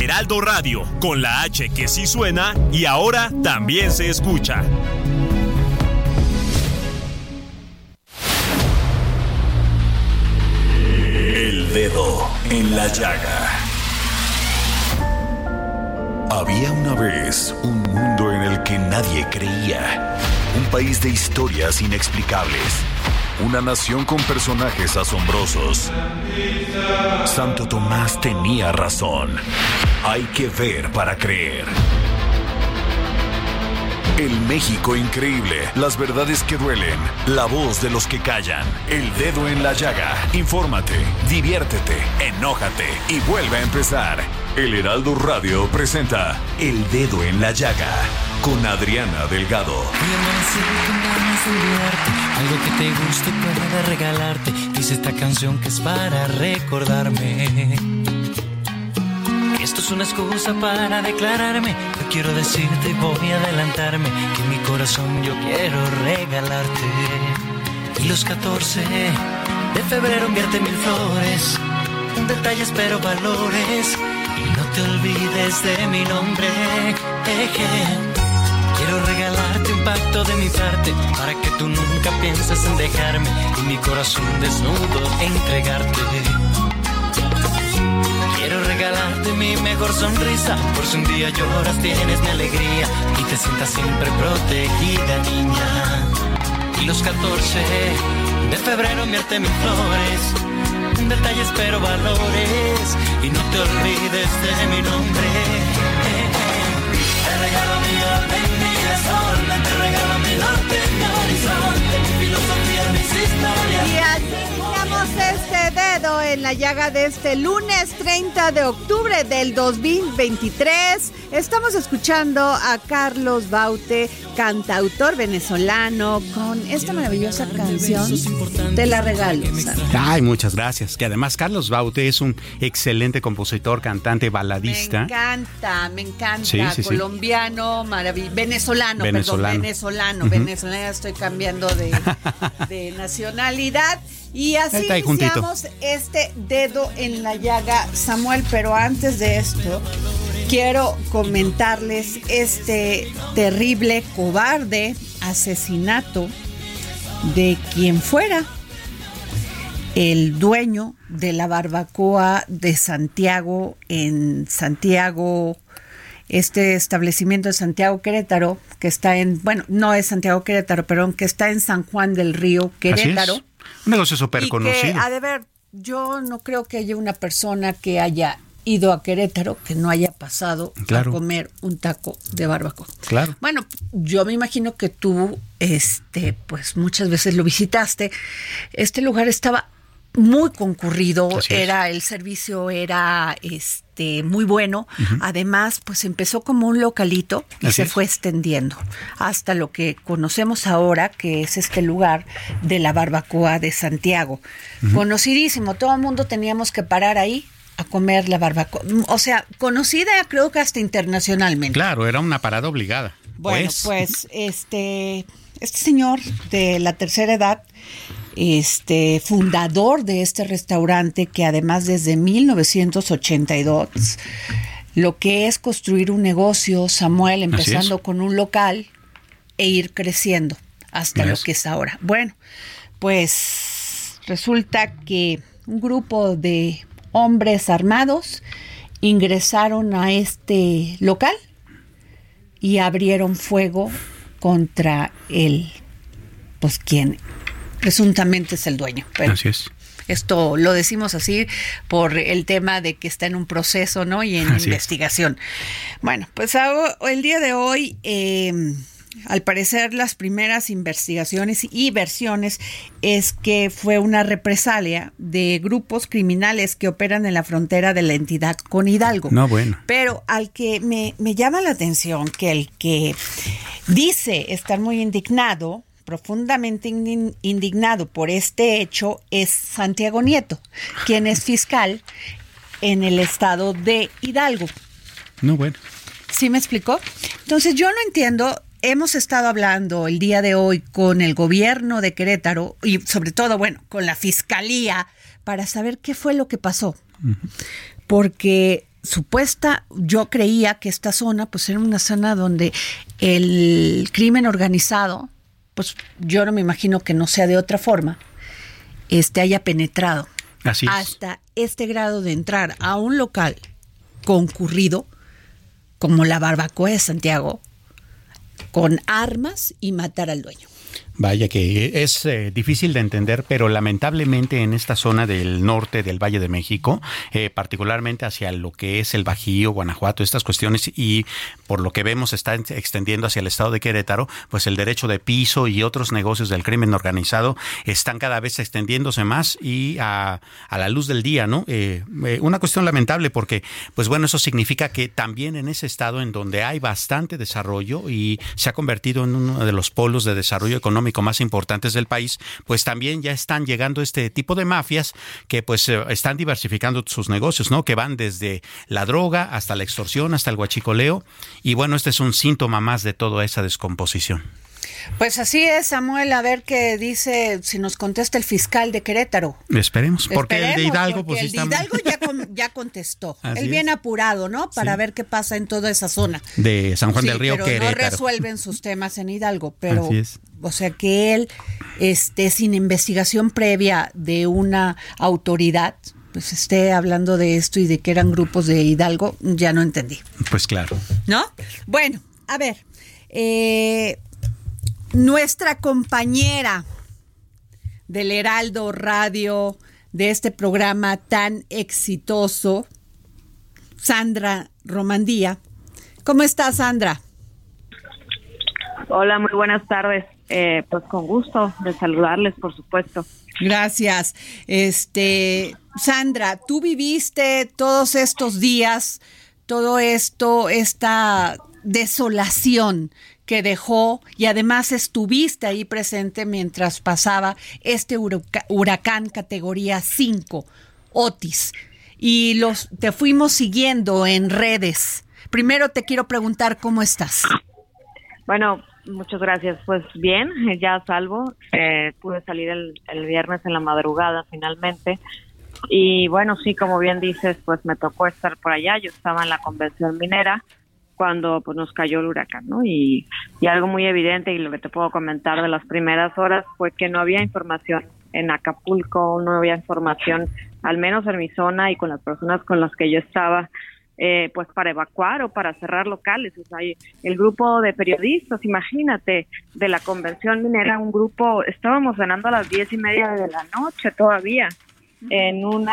Heraldo Radio, con la H que sí suena y ahora también se escucha. El dedo en la llaga. Había una vez un mundo en el que nadie creía. Un país de historias inexplicables. Una nación con personajes asombrosos. Santo Tomás tenía razón. Hay que ver para creer. El México increíble, las verdades que duelen, la voz de los que callan, el dedo en la llaga. Infórmate, diviértete, enójate y vuelve a empezar. El Heraldo Radio presenta El Dedo en la Llaga con Adriana Delgado. Algo que te guste pueda regalarte. Dice esta canción que es para recordarme. Es una excusa para declararme. Yo quiero decirte y voy a adelantarme que mi corazón yo quiero regalarte. Y los 14 de febrero enviarte mil flores, detalles pero valores. Y no te olvides de mi nombre. Eje. Quiero regalarte un pacto de mi parte para que tú nunca pienses en dejarme y mi corazón desnudo entregarte. Quiero regalarte mi mejor sonrisa, por si un día lloras tienes mi alegría y te sientas siempre protegida, niña. Y los 14 de febrero enviarte mis flores, detalles pero valores y no te olvides de mi nombre. Te regalo mi orden, mi desorden, te regalo mi norte, mi horizonte, mi filosofía, mis historias. Y así iniciamos este dedo en la llaga de este lunes 30 de octubre del 2023. Estamos escuchando a Carlos Baute, cantautor venezolano, con esta maravillosa canción. Te la regalo. Ay, muchas gracias. Que además Carlos Baute es un excelente compositor, cantante, Me baladista. encanta, me encanta. Sí, sí, sí. Colombiano, maravilloso. Venezolano, Venezolano. perdón, venezolano. Venezolano, ya estoy cambiando de, de nacionalidad. Y así juntito. iniciamos este dedo en la llaga, Samuel. Pero antes de esto, quiero comentarles este terrible, cobarde asesinato de quien fuera el dueño de la barbacoa de Santiago en Santiago, este establecimiento de Santiago Querétaro, que está en, bueno, no es Santiago Querétaro, pero que está en San Juan del Río, Querétaro. Un negocio súper Y que, conocido. a de ver, yo no creo que haya una persona que haya ido a Querétaro que no haya pasado Claro. a comer un taco de barbacoa. Claro. Bueno, yo me imagino que tú, este, pues muchas veces lo visitaste. Este lugar estaba muy concurrido, era el servicio era este muy bueno. Además, pues empezó como un localito y Así se es. fue extendiendo hasta lo que conocemos ahora, que es este lugar de la barbacoa de Santiago. Conocidísimo, todo el mundo teníamos que parar ahí a comer la barbacoa. O sea, conocida creo que hasta internacionalmente. Claro, era una parada obligada. Bueno, pues, este, este señor de la tercera edad, este fundador de este restaurante que además desde 1982 lo que es construir un negocio, Samuel, empezando con un local e ir creciendo hasta lo que es ahora. Bueno, pues resulta que un grupo de hombres armados ingresaron a este local y abrieron fuego contra el, pues quien presuntamente es el dueño. Pero Así es. esto lo decimos así por el tema de que está en un proceso, ¿no? Y en Así es. investigación. Bueno, pues el día de hoy eh, Al parecer, las primeras investigaciones y versiones es que fue una represalia de grupos criminales que operan en la frontera de la entidad con Hidalgo. No, bueno. Pero al que me, me llama la atención que el que dice estar muy indignado profundamente indignado por este hecho es Santiago Nieto, quien es fiscal en el estado de Hidalgo. No, bueno. ¿Sí me explicó? Entonces yo no entiendo hemos estado hablando el día de hoy con el gobierno de Querétaro y sobre todo, bueno, con la fiscalía para saber qué fue lo que pasó. Porque supuesta, yo creía que esta zona pues era una zona donde el crimen organizado, pues yo no me imagino que no sea de otra forma, este haya penetrado Así hasta este grado de entrar a un local concurrido como la barbacoa de Santiago con armas y matar al dueño. Vaya que es eh, difícil de entender, pero lamentablemente en esta zona del norte del Valle de México, eh, particularmente hacia lo que es el Bajío, Guanajuato, estas cuestiones, y por lo que vemos está extendiendo hacia el estado de Querétaro, pues el derecho de piso y otros negocios del crimen organizado están cada vez extendiéndose más y a, la luz del día, ¿no? Eh, una cuestión lamentable porque, pues bueno, eso significa que también en ese estado en donde hay bastante desarrollo y se ha convertido en uno de los polos de desarrollo económico, más importantes del país, pues también ya están llegando este tipo de mafias que pues eh, están diversificando sus negocios, ¿no? Que van desde la droga hasta la extorsión, hasta el guachicoleo. Y bueno, este es un síntoma más de toda esa descomposición. Pues así es, Samuel, a ver qué dice, si nos contesta el fiscal de Querétaro. Esperemos, porque el de Hidalgo, pues el de Hidalgo ya, contestó. Él viene apurado, ¿no? Para ver qué pasa en toda esa zona. De San Juan del Río, pero Querétaro. No resuelven sus temas en Hidalgo, pero o sea que él esté sin investigación previa de una autoridad, pues esté hablando de esto y de que eran grupos de Hidalgo, ya no entendí. Pues claro. ¿No? Bueno, a ver, eh, nuestra compañera del Heraldo Radio, de este programa tan exitoso, Sandra Romandía. ¿Cómo estás, Sandra? Hola, muy buenas tardes. Eh, pues con gusto de saludarles, por supuesto. Gracias. Este, Sandra, tú viviste todos estos días, todo esto, esta desolación que dejó y además estuviste ahí presente mientras pasaba este huracán categoría 5, Otis, y los te fuimos siguiendo en redes. Primero te quiero preguntar cómo estás. Bueno, Muchas gracias. Pues bien, ya salvo. Eh, pude salir el, viernes en la madrugada finalmente. Y bueno, sí, como bien dices, pues me tocó estar por allá. Yo estaba en la convención minera cuando pues nos cayó el huracán, ¿no? Y, y algo muy evidente y lo que te puedo comentar de las primeras horas fue que no había información en Acapulco, no había información, al menos en mi zona y con las personas con las que yo estaba, eh, pues para evacuar o para cerrar locales. O sea, el grupo de periodistas, imagínate, de la convención minera, un grupo, estábamos cenando a las diez y media de la noche todavía en un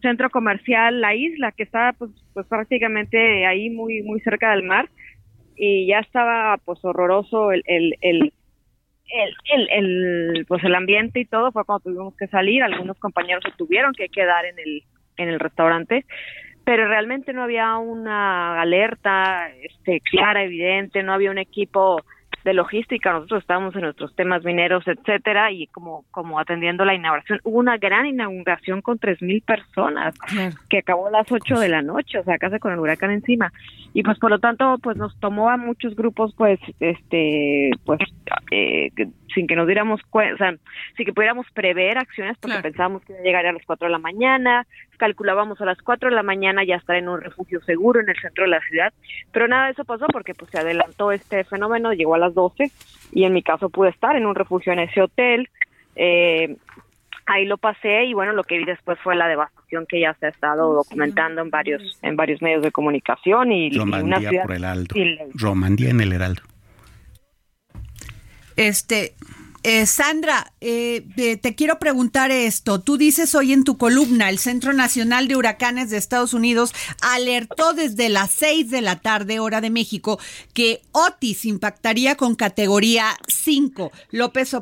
centro comercial, la isla, que estaba pues, pues prácticamente ahí muy, muy cerca del mar y ya estaba pues horroroso el, el, el el, el, pues el ambiente y todo fue cuando tuvimos que salir, algunos compañeros se tuvieron que quedar en el, en el restaurante, pero realmente no había una alerta este, clara, evidente, no había un equipo de logística, nosotros estábamos en nuestros temas mineros, etcétera, y como, como atendiendo la inauguración, hubo una gran inauguración con tres mil personas, que acabó a las ocho de la noche, o sea, casi con el huracán encima, y pues por lo tanto, pues nos tomó a muchos grupos, pues, este, pues, eh, sin que nos diéramos cuenta, o sea, sin que pudiéramos prever acciones, porque pensábamos que iba a llegar a las cuatro de la mañana, calculábamos a las cuatro de la mañana ya estar en un refugio seguro en el centro de la ciudad, pero nada de eso pasó porque pues se adelantó este fenómeno, llegó a las 12 y en mi caso pude estar en un refugio en ese hotel. Eh, ahí lo pasé y bueno, lo que vi después fue la devastación que ya se ha estado documentando en varios en varios medios de comunicación y, Romandía una ciudad por el Aldo. Romandía en el Heraldo. Este Eh, Sandra, eh, te quiero preguntar esto. Tú dices hoy en tu columna, el Centro Nacional de Huracanes de Estados Unidos alertó desde las 6 de la tarde, hora de México, que Otis impactaría con categoría 5. López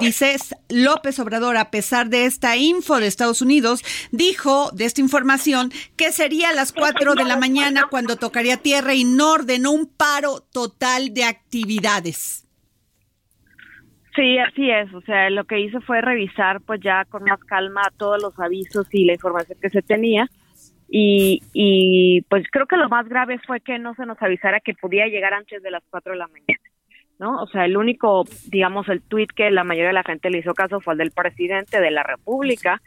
dices, López Obrador, a pesar de esta info de Estados Unidos, dijo de esta información que sería a las 4 de la mañana cuando tocaría tierra y no ordenó un paro total de actividades. Sí, así es. O sea, lo que hizo fue revisar, pues ya con más calma todos los avisos y la información que se tenía. Y, y pues creo que lo más grave fue que no se nos avisara que podía llegar antes de las 4 de la mañana. ¿no? O sea, el único, digamos, el tuit que la mayoría de la gente le hizo caso fue el del presidente de la República,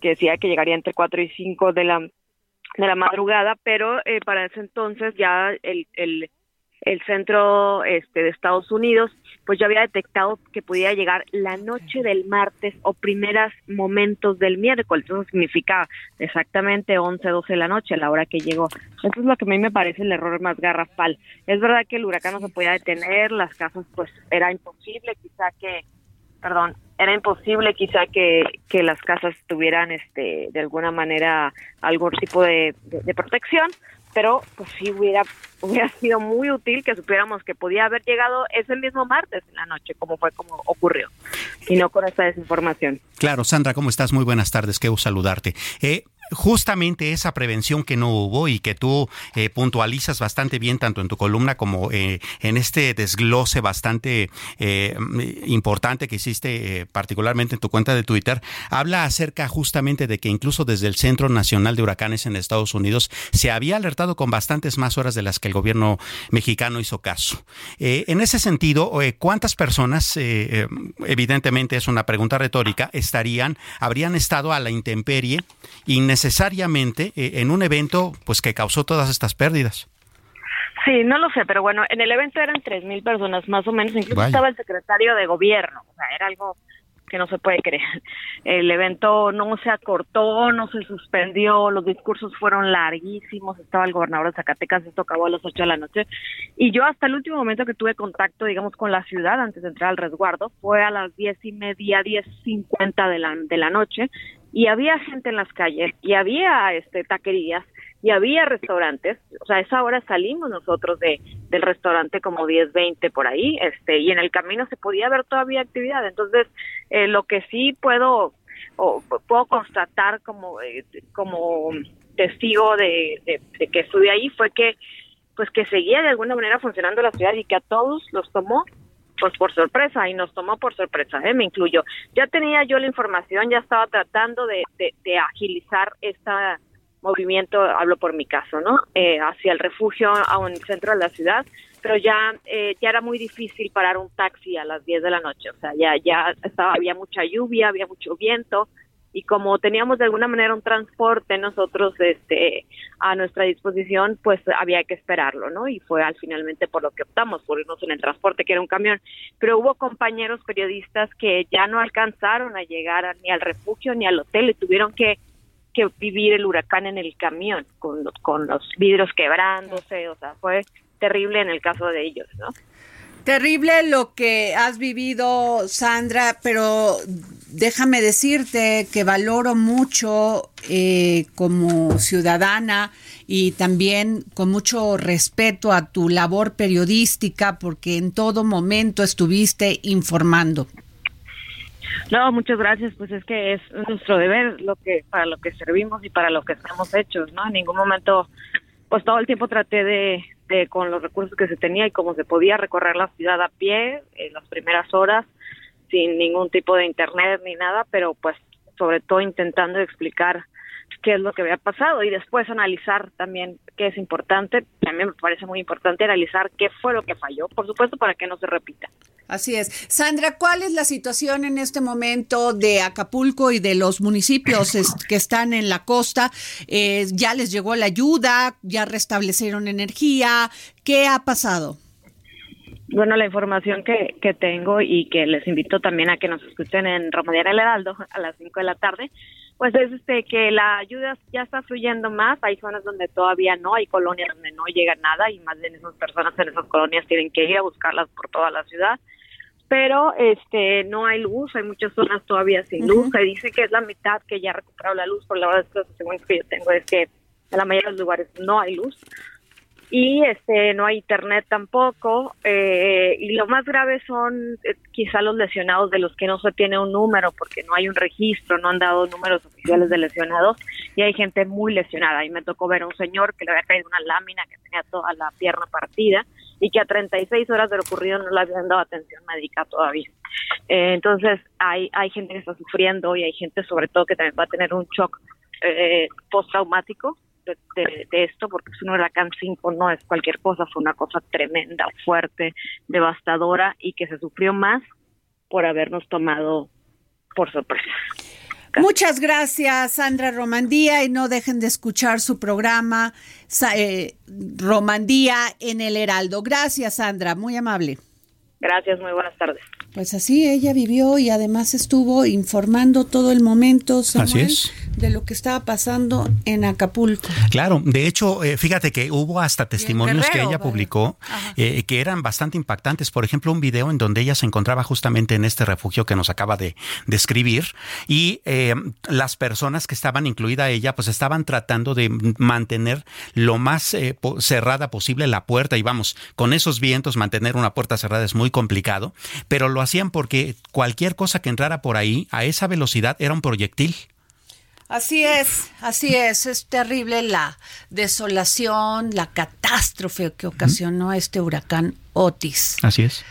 que decía que llegaría entre 4 y 5 de la, de la madrugada, pero eh, para ese entonces ya el, el el centro este, de Estados Unidos, pues ya había detectado que podía llegar la noche del martes o primeros momentos del miércoles. Eso significa exactamente 11, 12 de la noche, a la hora que llegó. Eso es lo que a mí me parece el error más garrafal. Es verdad que el huracán no se podía detener, las casas pues era imposible, quizá que, perdón, era imposible quizá que, que las casas tuvieran este de alguna manera algún tipo de protección, pero pues sí hubiera, hubiera sido muy útil que supiéramos que podía haber llegado ese mismo martes en la noche, como fue como ocurrió, y no con esta desinformación. Claro, Sandra, ¿cómo estás? Muy buenas tardes, qué saludarte. Eh, justamente esa prevención que no hubo y que tú eh, puntualizas bastante bien tanto en tu columna como eh, en este desglose bastante eh, importante que hiciste particularmente en tu cuenta de Twitter, habla acerca justamente de que incluso desde el Centro Nacional de Huracanes en Estados Unidos se había alertado con bastantes más horas de las que el gobierno mexicano hizo caso. en ese sentido, ¿cuántas personas, evidentemente es una pregunta retórica, estarían, habrían estado a la intemperie y necesariamente eh, en un evento pues que causó todas estas pérdidas. Sí, no lo sé, pero bueno, en el evento eran tres mil personas más o menos, incluso estaba el secretario de gobierno, o sea, era algo que no se puede creer. El evento no se acortó, no se suspendió, los discursos fueron larguísimos, estaba el gobernador de Zacatecas, esto acabó a las ocho de la noche, y yo hasta el último momento que tuve contacto, digamos, con la ciudad antes de entrar al resguardo, fue a las diez y media, diez cincuenta de la, de la noche, y había gente en las calles y había este taquerías y había restaurantes, o sea, a esa hora salimos nosotros de del restaurante como 10, 20 por ahí, este y en el camino se podía ver todavía actividad. Entonces, eh, lo que sí puedo o puedo constatar como eh, como testigo de, de, de que estuve ahí fue que pues que seguía de alguna manera funcionando la ciudad y que a todos los tomó pues por sorpresa y nos tomó por sorpresa, ¿eh? me incluyo. Ya tenía yo la información, ya estaba tratando de, de, agilizar este movimiento, hablo por mi caso, ¿no? Eh, hacia el refugio a un centro de la ciudad, pero ya eh, ya era muy difícil parar un taxi a las 10 de la noche, o sea, ya ya estaba había mucha lluvia, había mucho viento, y como teníamos de alguna manera un transporte nosotros este a nuestra disposición pues había que esperarlo no y fue al finalmente por lo que optamos por irnos en el transporte que era un camión. Pero hubo compañeros periodistas que ya no alcanzaron a llegar ni al refugio ni al hotel y tuvieron que que vivir el huracán en el camión con con los vidrios quebrándose o sea fue terrible en el caso de ellos no Terrible lo que has vivido, Sandra, pero déjame decirte que valoro mucho eh, como ciudadana y también con mucho respeto a tu labor periodística porque en todo momento estuviste informando. No, muchas gracias. Pues es que es nuestro deber, lo que para lo que servimos y para lo que estamos hechos, ¿no? En ningún momento, pues todo el tiempo traté de, con los recursos que se tenía y cómo se podía recorrer la ciudad a pie en las primeras horas sin ningún tipo de internet ni nada, pero pues sobre todo intentando explicar qué es lo que había pasado y después analizar también qué es importante. También me parece muy importante analizar qué fue lo que falló, por supuesto, para que no se repita. Así es. Sandra, ¿cuál es la situación en este momento de Acapulco y de los municipios que están en la costa? Eh, ¿Ya les llegó la ayuda? ¿Ya restablecieron energía? ¿Qué ha pasado? Bueno, la información que, que tengo y que les invito también a que nos escuchen en Romadiana El Heraldo a las 5 de la tarde, pues es este que la ayuda ya está fluyendo más, hay zonas donde todavía no, hay colonias donde no llega nada y más de esas personas en esas colonias tienen que ir a buscarlas por toda la ciudad pero este no hay luz, hay muchas zonas todavía sin luz, se dice que es la mitad que ya ha recuperado la luz, pero la verdad es que los testimonios que yo tengo es que en la mayoría de los lugares no hay luz y este no hay internet tampoco eh, y lo más grave son eh, quizá los lesionados de los que no se tiene un número porque no hay un registro no han dado números oficiales de lesionados y hay gente muy lesionada. Y me tocó ver a un señor que le había caído una lámina que tenía toda la pierna partida y que a 36 horas de lo ocurrido no le habían dado atención médica todavía. Eh, entonces hay hay gente que está sufriendo y hay gente sobre todo que también va a tener un shock postraumático de, esto, porque es un huracán 5 no es cualquier cosa, fue una cosa tremenda, fuerte, devastadora y que se sufrió más por habernos tomado por sorpresa. Muchas gracias, Sandra Romandía, y no dejen de escuchar su programa eh, Romandía en el Heraldo. Gracias, Sandra, muy amable. Gracias, muy buenas tardes. Pues así ella vivió y además estuvo informando todo el momento, Samuel, de lo que estaba pasando en Acapulco. Claro, de hecho, eh, fíjate que hubo hasta testimonios que ella publicó eh, que eran bastante impactantes. Por ejemplo, un video en donde ella se encontraba justamente en este refugio que nos acaba de describir y eh, las personas que estaban, incluida ella, pues estaban tratando de mantener lo más cerrada posible la puerta y vamos, con esos vientos mantener una puerta cerrada es muy complicado, pero lo hacían porque cualquier cosa que entrara por ahí a esa velocidad era un proyectil. Así es, así es, es terrible la desolación, la catástrofe que ocasionó este huracán Otis. Así es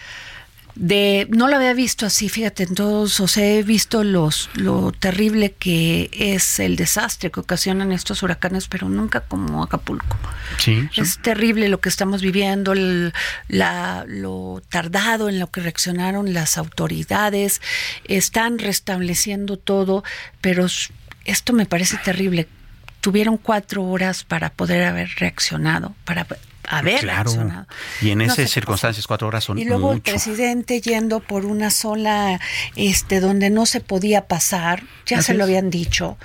de no lo había visto así, fíjate, en todos, o sea, he visto los lo terrible que es el desastre que ocasionan estos huracanes, pero nunca como Acapulco. Sí, Es terrible lo que estamos viviendo, la, lo tardado en lo que reaccionaron las autoridades, están restableciendo todo, pero esto me parece terrible. Tuvieron cuatro horas para poder haber reaccionado, para haber claro. Y en esas circunstancias cuatro horas son Y luego el presidente yendo por una sola, este, donde no se podía pasar, ya se lo habían dicho,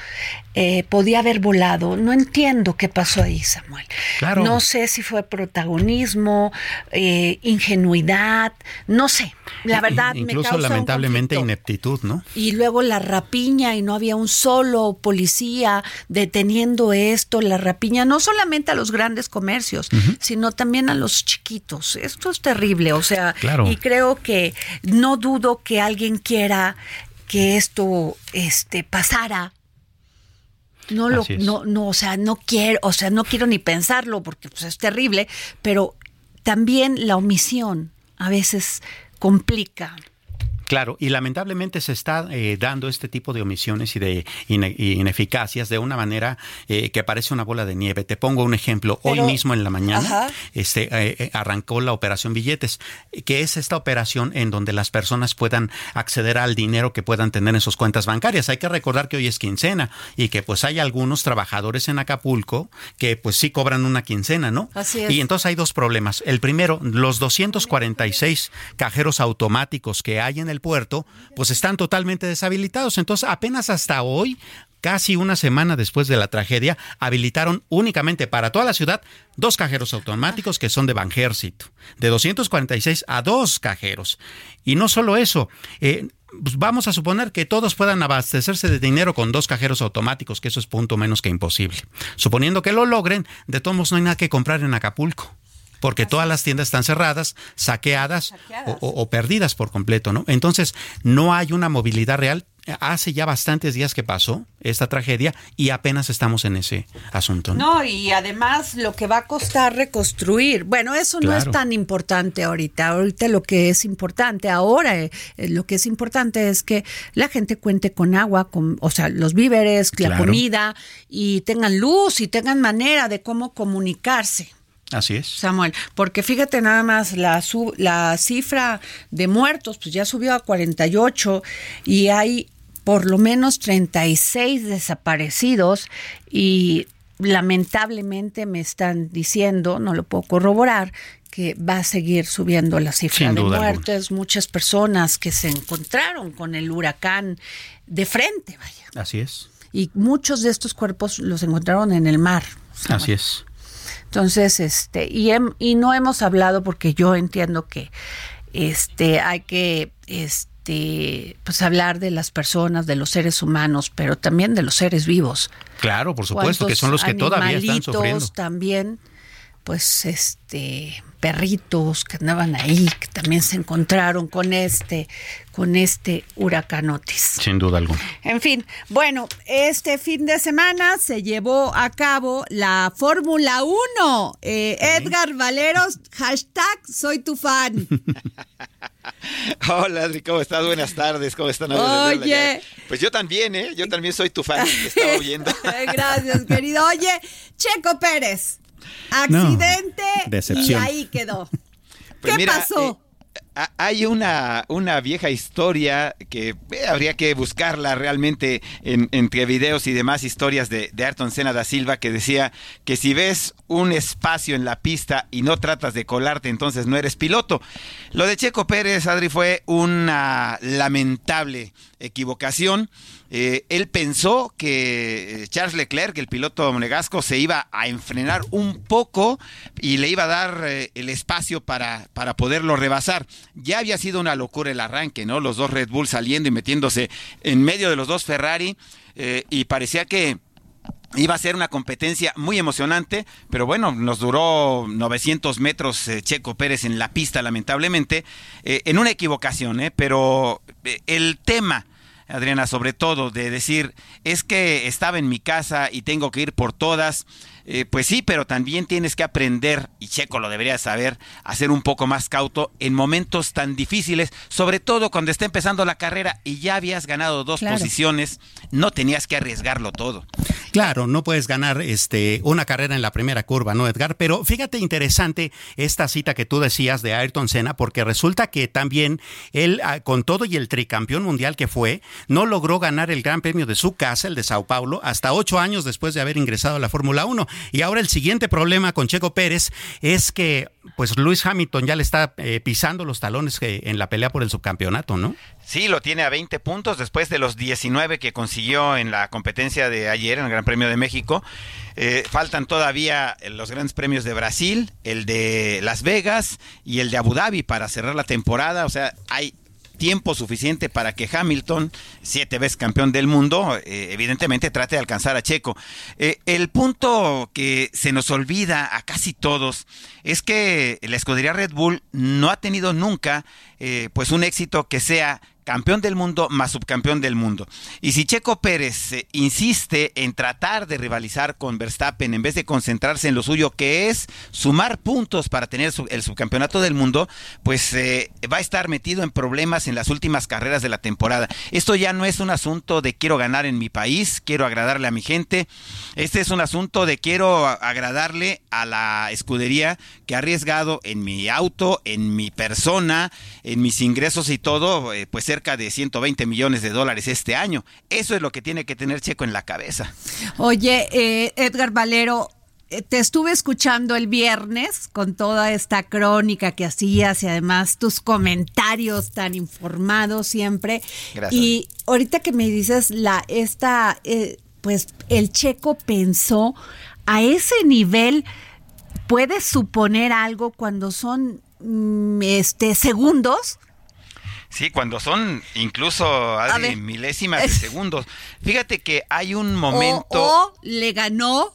eh, podía haber volado. No entiendo qué pasó ahí, Samuel. Claro. No sé si fue protagonismo, eh, ingenuidad, no sé. La verdad, incluso lamentablemente ineptitud, ¿no? Y luego la rapiña y no había un solo policía deteniendo esto, la rapiña, no solamente a los grandes comercios, sino también a los chiquitos. Esto es terrible, o sea, y creo que no dudo que alguien quiera que esto este pasara no lo no no o sea no quiero o sea no quiero ni pensarlo porque pues, es terrible pero también la omisión a veces complica Claro, y lamentablemente se está eh, dando este tipo de omisiones y de ineficacias de una manera eh, que parece una bola de nieve. Te pongo un ejemplo. Hoy mismo en la mañana este, eh, arrancó la operación billetes, que es esta operación en donde las personas puedan acceder al dinero que puedan tener en sus cuentas bancarias. Hay que recordar que hoy es quincena y que pues hay algunos trabajadores en Acapulco que pues sí cobran una quincena, ¿no? Así es. Y entonces hay dos problemas. El primero, los 246 cajeros automáticos que hay en el puerto, pues están totalmente deshabilitados. Entonces, apenas hasta hoy casi una semana después de la tragedia, habilitaron únicamente para toda la ciudad dos cajeros automáticos que son de Banjército, de 246 a dos cajeros. Y no solo eso, eh, pues vamos a suponer que todos puedan abastecerse de dinero con dos cajeros automáticos, que eso es punto menos que imposible. Suponiendo que lo logren, de todos modos no hay nada que comprar en Acapulco porque todas las tiendas están cerradas, saqueadas, O, perdidas por completo, ¿no? Entonces, no hay una movilidad real. Hace ya bastantes días que pasó esta tragedia y apenas estamos en ese asunto. No, y además lo que va a costar reconstruir. Bueno, eso no es tan importante ahorita. Ahorita lo que es importante, ahora eh, lo que es importante es que la gente cuente con agua, con, o sea, los víveres, la comida y tengan luz y tengan manera de cómo comunicarse. Así es. Samuel, porque fíjate nada más, la, la cifra de muertos pues ya subió a 48 y hay por lo menos 36 desaparecidos y lamentablemente me están diciendo, no lo puedo corroborar, que va a seguir subiendo la cifra de muertes, muchas personas que se encontraron con el huracán de frente, vaya. Así es. Y muchos de estos cuerpos los encontraron en el mar. Así es. Entonces, este, y, y no hemos hablado porque yo entiendo que este, hay que, este, pues hablar de las personas, de los seres humanos, pero también de los seres vivos. Claro, por supuesto, que son los que todavía están sufriendo. También, pues, este, perritos que andaban ahí, que también se encontraron con este, con este huracanotis. Sin duda alguna. En fin, bueno, este fin de semana se llevó a cabo la Fórmula 1. Eh, Edgar Valeros, hashtag soy tu fan. Hola Adri, ¿cómo estás? Buenas tardes, ¿cómo están? Oye. Pues yo también, ¿eh? Yo también soy tu fan, estaba oyendo. Gracias, querido. Oye, Checo Pérez. Accidente y ahí quedó. Pues ¿Qué pasó? Eh, hay una, una vieja historia que eh, habría que buscarla realmente en, entre videos y demás historias de, de Ayrton Senna da Silva que decía que si ves un espacio en la pista y no tratas de colarte, entonces no eres piloto. Lo de Checo Pérez, Adri, fue una lamentable equivocación. Eh, él pensó que eh, Charles Leclerc, el piloto monegasco, se iba a enfrenar un poco y le iba a dar eh, el espacio para, para poderlo rebasar. Ya había sido una locura el arranque, ¿no? Los dos Red Bull saliendo y metiéndose en medio de los dos Ferrari y parecía que Iba a ser una competencia muy emocionante, pero bueno, nos duró 900 metros Checo Pérez en la pista, lamentablemente, en una equivocación, pero el tema Adriana, sobre todo de decir, es que estaba en mi casa y tengo que ir por todas. Eh, pues sí, pero también tienes que aprender, y Checo lo debería saber, a ser un poco más cauto en momentos tan difíciles, sobre todo cuando está empezando la carrera y ya habías ganado dos posiciones, no tenías que arriesgarlo todo. Claro, no puedes ganar este una carrera en la primera curva, ¿no, Edgar? Pero fíjate interesante esta cita que tú decías de Ayrton Senna, porque resulta que también él, ah, con todo y el tricampeón mundial que fue, no logró ganar el Gran Premio de su casa, el de Sao Paulo, hasta ocho años después de haber ingresado a la Fórmula 1. Y ahora el siguiente problema con Checo Pérez es que pues Luis Hamilton ya le está eh, pisando los talones eh, en la pelea por el subcampeonato, ¿no? Sí, lo tiene a 20 puntos después de los 19 que consiguió en la competencia de ayer en el Gran Premio de México. Eh, faltan todavía los grandes premios de Brasil, el de Las Vegas y el de Abu Dhabi para cerrar la temporada. O sea, hay tiempo suficiente para que Hamilton, siete veces campeón del mundo, eh, evidentemente trate de alcanzar a Checo. Eh, el punto que se nos olvida a casi todos es que la escudería Red Bull no ha tenido nunca eh, pues un éxito que sea campeón del mundo más subcampeón del mundo. Y si Checo Pérez eh, insiste en tratar de rivalizar con Verstappen en vez de concentrarse en lo suyo, que es sumar puntos para tener el subcampeonato del mundo, pues eh, va a estar metido en problemas en las últimas carreras de la temporada. Esto ya no es un asunto de quiero ganar en mi país, quiero agradarle a mi gente. Este es un asunto de quiero agradarle a la escudería que ha arriesgado en mi auto, en mi persona, en mis ingresos y todo, eh, pues cerca de 120 millones de dólares este año. Eso es lo que tiene que tener Checo en la cabeza. Oye, eh, Edgar Valero, eh, te estuve escuchando el viernes con toda esta crónica que hacías y además tus comentarios tan informados siempre. Gracias. Y ahorita que me dices la esta eh, pues el checo pensó a ese nivel puedes suponer algo cuando son mm, este segundos Sí, cuando son incluso milésimas de segundos. Fíjate que hay un momento. O, le ganó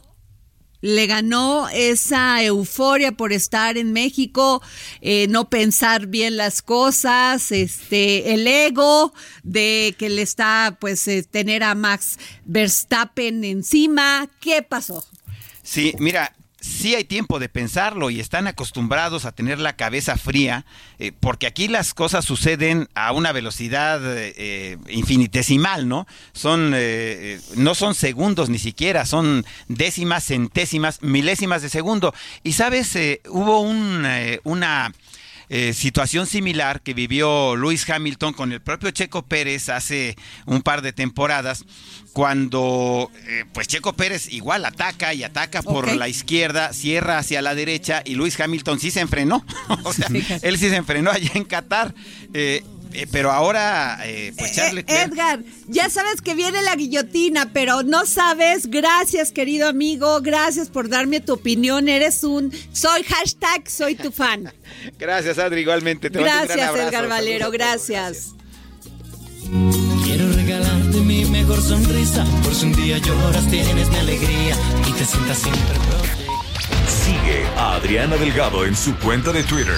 le ganó esa euforia por estar en México, eh, no pensar bien las cosas, este, el ego de que le está, pues, eh, tener a Max Verstappen encima. ¿Qué pasó? Sí, mira, sí hay tiempo de pensarlo y están acostumbrados a tener la cabeza fría, eh, porque aquí las cosas suceden a una velocidad eh, infinitesimal, ¿no? Son, eh, no son segundos ni siquiera, son décimas, centésimas, milésimas de segundo. Y sabes, hubo un, una eh, situación similar que vivió Luis Hamilton con el propio Checo Pérez hace un par de temporadas, cuando eh, pues Checo Pérez igual ataca y ataca por la izquierda, cierra hacia la derecha y Luis Hamilton sí se enfrenó. o sea, él sí se enfrenó allá en Qatar. Eh, eh, pero ahora, eh, pues Charles Edgar, ya sabes que viene la guillotina, pero no sabes. Gracias, querido amigo. Gracias por darme tu opinión. Eres un. Soy hashtag, soy tu fan. gracias, Adri, igualmente. Te gracias, Edgar Valero. Gracias. Quiero regalarte mi mejor sonrisa. Por si un día lloras, tienes mi alegría y te sientas siempre Sigue a Adriana Delgado en su cuenta de Twitter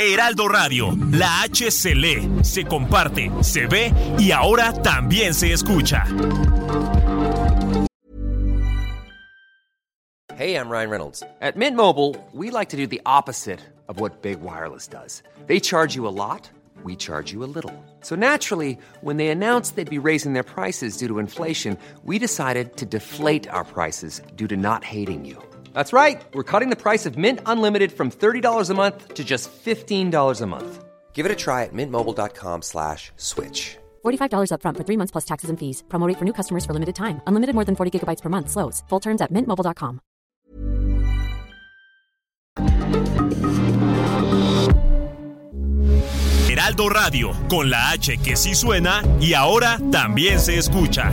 Heraldo Radio, la H se lee, se comparte, se ve y ahora también se escucha. Hey, I'm Ryan Reynolds. At Mint Mobile, we like to do the opposite of what Big Wireless does. They charge you a lot, we charge you a little. So naturally, when they announced they'd be raising their prices due to inflation, we decided to deflate our prices due to not hating you. That's right. We're cutting the price of Mint Unlimited from $30 a month to just $15 a month. Give it a try at mintmobile.com slash switch. $45 upfront for three months plus taxes and fees. Promo for new customers for limited time. Unlimited more than 40 gigabytes per month. Slows. Full terms at mintmobile.com. Heraldo Radio, con la H que sí suena y ahora también se escucha.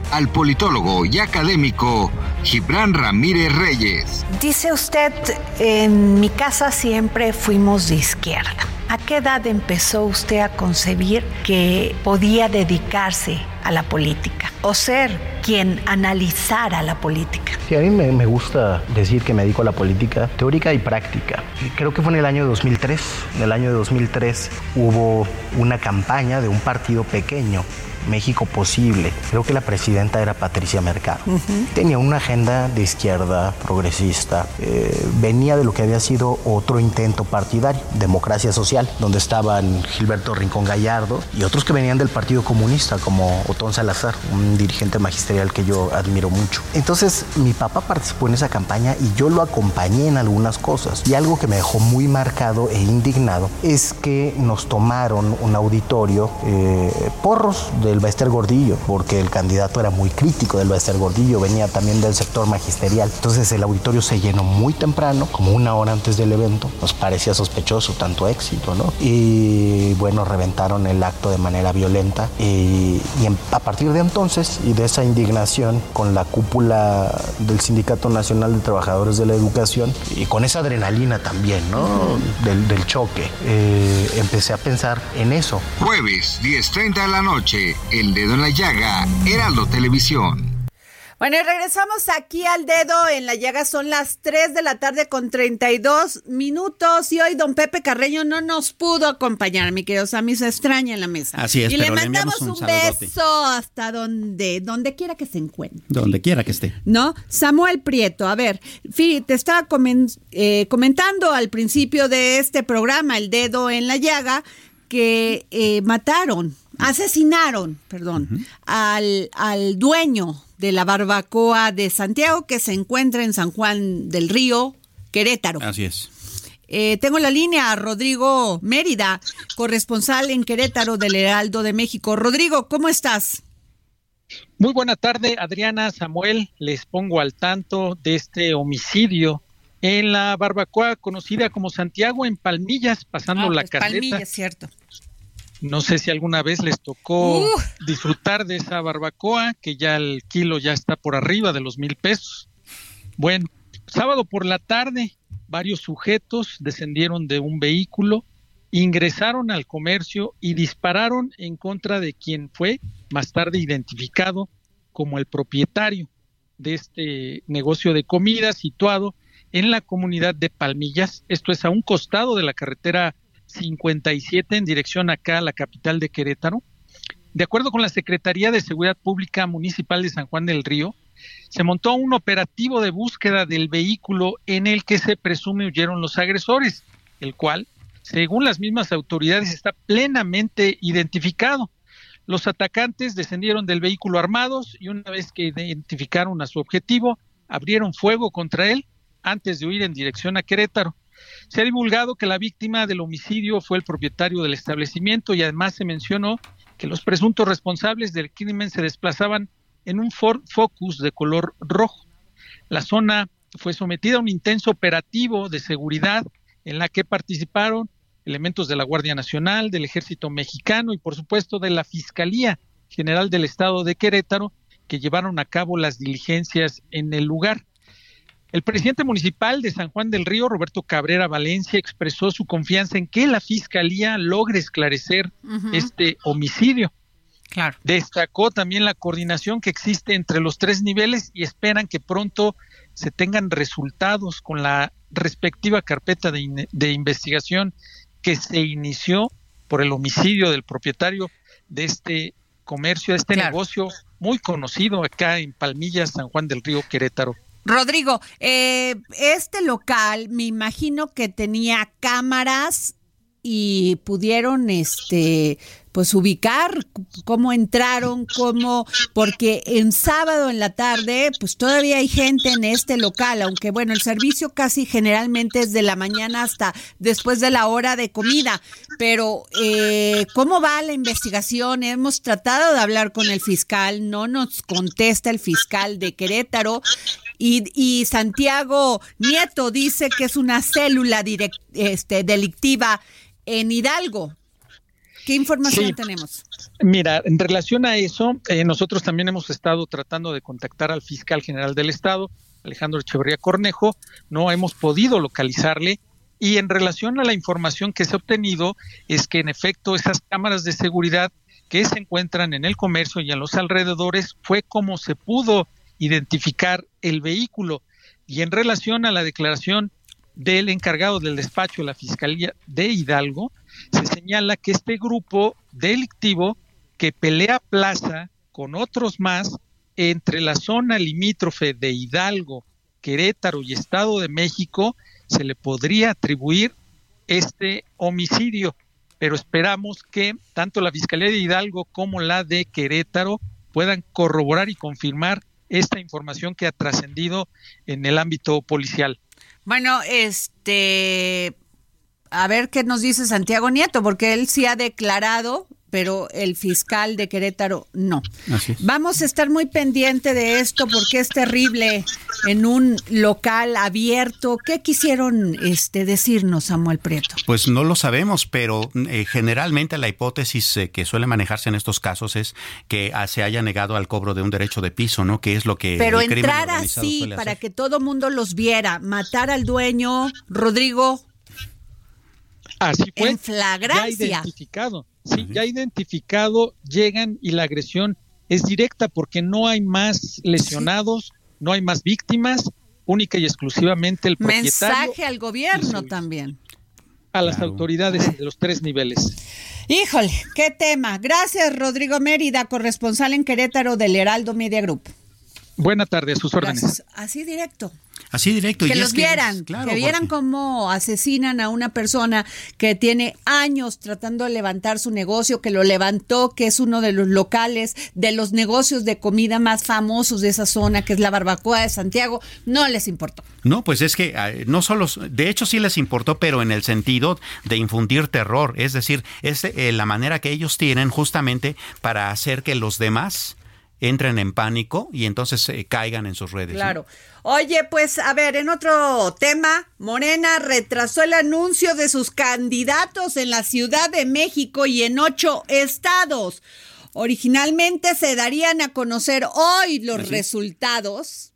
al politólogo y académico Gibran Ramírez Reyes. Dice usted, en mi casa siempre fuimos de izquierda. ¿A qué edad empezó usted a concebir que podía dedicarse a la política o ser quien analizara la política? Sí, a mí me, me, gusta decir que me dedico a la política teórica y práctica. Creo que fue en el año 2003. En el año 2003 hubo una campaña de un partido pequeño México posible. Creo que la presidenta era Patricia Mercado. Tenía una agenda de izquierda progresista. Eh, venía de lo que había sido otro intento partidario, democracia social, donde estaban Gilberto Rincón Gallardo y otros que venían del Partido Comunista, como Otón Salazar, un dirigente magisterial que yo admiro mucho. Entonces, mi papá participó en esa campaña y yo lo acompañé en algunas cosas. Y algo que me dejó muy marcado e indignado es que nos tomaron un auditorio eh, porros de el Bester Gordillo, porque el candidato era muy crítico del Bester Gordillo, venía también del sector magisterial. Entonces el auditorio se llenó muy temprano, como una hora antes del evento. Nos parecía sospechoso tanto éxito, ¿no? Y bueno, reventaron el acto de manera violenta. Y, a partir de entonces y de esa indignación con la cúpula del Sindicato Nacional de Trabajadores de la Educación y con esa adrenalina también, ¿no? Del, del choque, eh, empecé a pensar en eso. Jueves, 10.30 de la noche, el Dedo en la Llaga, Heraldo Televisión. Bueno, y regresamos aquí al dedo en la llaga. Son las 3 de la tarde con 32 minutos. Y hoy don Pepe Carreño no nos pudo acompañar, mi querido Sammy. Se extraña en la mesa. Así es, y pero le mandamos un, un beso hasta donde, donde quiera que se encuentre. Donde quiera que esté. ¿No? Samuel Prieto, a ver, Fi, te estaba eh, comentando al principio de este programa, El Dedo en la Llaga, que eh, mataron, asesinaron, perdón, al, al dueño de la barbacoa de Santiago que se encuentra en San Juan del Río, Querétaro. Así es. Eh, tengo la línea a Rodrigo Mérida, corresponsal en Querétaro del Heraldo de México. Rodrigo, ¿cómo estás? Muy buena tarde, Adriana, Samuel. Les pongo al tanto de este homicidio en la barbacoa conocida como Santiago en Palmillas, pasando Ah, la pues. Palmillas, cierto. No sé si alguna vez les tocó Uh. disfrutar de esa barbacoa, que ya el kilo ya está por arriba de los mil pesos. Bueno, sábado por la tarde, varios sujetos descendieron de un vehículo ingresaron al comercio y dispararon en contra de quien fue más tarde identificado como el propietario de este negocio de comida situado en la comunidad de Palmillas. Esto es a un costado de la carretera 57 en dirección acá a la capital de Querétaro. De acuerdo con la Secretaría de Seguridad Pública Municipal de San Juan del Río, se montó un operativo de búsqueda del vehículo en el que se presume huyeron los agresores, el cual, según las mismas autoridades, está plenamente identificado. Los atacantes descendieron del vehículo armados y una vez que identificaron a su objetivo, abrieron fuego contra él antes de huir en dirección a Querétaro. Se ha divulgado que la víctima del homicidio fue el propietario del establecimiento y además se mencionó que los presuntos responsables del crimen se desplazaban en un Ford Focus de color rojo. La zona fue sometida a un intenso operativo de seguridad en la que participaron elementos de la Guardia Nacional, del Ejército Mexicano y por supuesto de la Fiscalía General del Estado de Querétaro, que llevaron a cabo las diligencias en el lugar. El presidente municipal de San Juan del Río, Roberto Cabrera Valencia, expresó su confianza en que la Fiscalía logre esclarecer este homicidio. Claro. Destacó también la coordinación que existe entre los tres niveles y esperan que pronto se tengan resultados con la respectiva carpeta de, de investigación que se inició por el homicidio del propietario de este comercio, de este negocio muy conocido acá en Palmillas, San Juan del Río, Querétaro. Rodrigo, eh, este local me imagino que tenía cámaras y pudieron este pues ubicar cómo entraron, cómo, porque en sábado en la tarde, pues todavía hay gente en este local, aunque bueno, el servicio casi generalmente es de la mañana hasta después de la hora de comida, pero eh, ¿cómo va la investigación? Hemos tratado de hablar con el fiscal, no nos contesta el fiscal de Querétaro y, y Santiago Nieto dice que es una célula direct, este, delictiva en Hidalgo. ¿Qué información tenemos? Mira, en relación a eso, eh, nosotros también hemos estado tratando de contactar al fiscal general del Estado, Alejandro Echeverría Cornejo, no hemos podido localizarle. Y en relación a la información que se ha obtenido, es que en efecto esas cámaras de seguridad que se encuentran en el comercio y en los alrededores fue como se pudo identificar el vehículo. Y en relación a la declaración del encargado del despacho de la Fiscalía de Hidalgo, se señala que este grupo delictivo que pelea plaza con otros más entre la zona limítrofe de Hidalgo, Querétaro y Estado de México, se le podría atribuir este homicidio. Pero esperamos que tanto la Fiscalía de Hidalgo como la de Querétaro puedan corroborar y confirmar esta información que ha trascendido en el ámbito policial. Bueno, este, a ver qué nos dice Santiago Nieto, porque él sí ha declarado, pero el fiscal de Querétaro no. Vamos a estar muy pendiente de esto porque es terrible en un local abierto. ¿Qué quisieron este decirnos, Samuel Prieto? Pues no lo sabemos, pero eh, generalmente la hipótesis eh, que suele manejarse en estos casos es que ah, se haya negado al cobro de un derecho de piso, ¿no? Que es lo que Pero entrar así para que todo mundo los viera, matar al dueño, Rodrigo, Así fue. En flagrancia. Ya identificado. Sí, ya identificado, llegan y la agresión es directa porque no hay más lesionados, no hay más víctimas, única y exclusivamente el propietario. Mensaje al gobierno también. A las autoridades de los tres niveles. Híjole, qué tema. Gracias, Rodrigo Mérida, corresponsal en Querétaro del Heraldo Media Group. Buena tarde, a sus órdenes. Así directo. Así directo. Que los vieran, que vieran cómo asesinan a una persona que tiene años tratando de levantar su negocio, que lo levantó, que es uno de los locales, de los negocios de comida más famosos de esa zona, que es la barbacoa de Santiago, no les importó. No, pues es que ah, no solo, de hecho sí les importó, pero en el sentido de infundir terror, es decir, es eh, la manera que ellos tienen justamente para hacer que los demás entren en pánico y entonces eh, caigan en sus redes. Claro. Oye, pues a ver, en otro tema, Morena retrasó el anuncio de sus candidatos en la Ciudad de México y en ocho estados. Originalmente se darían a conocer hoy los resultados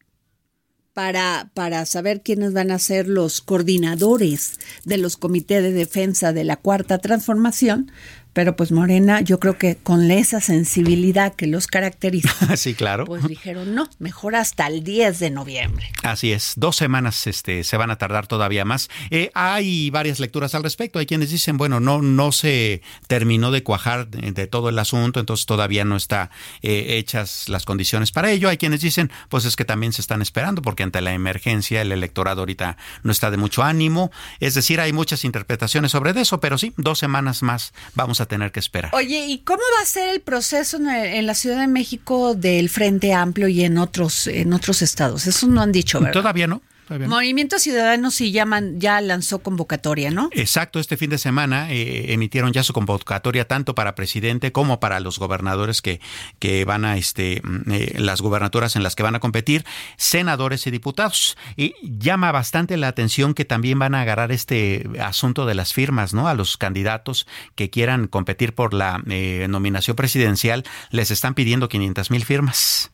para, para saber quiénes van a ser los coordinadores de los comités de defensa de la cuarta transformación, pero pues Morena, yo creo que con esa sensibilidad que los caracteriza, sí, claro. pues dijeron, no, mejor hasta el 10 de noviembre. Así es, dos semanas este, se van a tardar todavía más. Eh, hay varias lecturas al respecto, hay quienes dicen, bueno, no, no se terminó de cuajar de, todo el asunto, entonces todavía no está eh, hechas las condiciones para ello. Hay quienes dicen, pues es que también se están esperando, porque ante la emergencia el electorado ahorita no está de mucho ánimo. Es decir, hay muchas interpretaciones sobre eso, pero sí, dos semanas más vamos a tener que esperar. Oye, ¿y cómo va a ser el proceso en, la Ciudad de México del Frente Amplio y en otros en otros estados? Eso no han dicho, ¿verdad? Todavía no. Movimiento Ciudadano sí llaman, ya lanzó convocatoria, ¿no? Exacto, este fin de semana eh, emitieron ya su convocatoria tanto para presidente como para los gobernadores que, que van a, este, mm, eh, las gubernaturas en las que van a competir, senadores y diputados. Y llama bastante la atención que también van a agarrar este asunto de las firmas, ¿no? A los candidatos que quieran competir por la eh, nominación presidencial, les están pidiendo 500 mil firmas.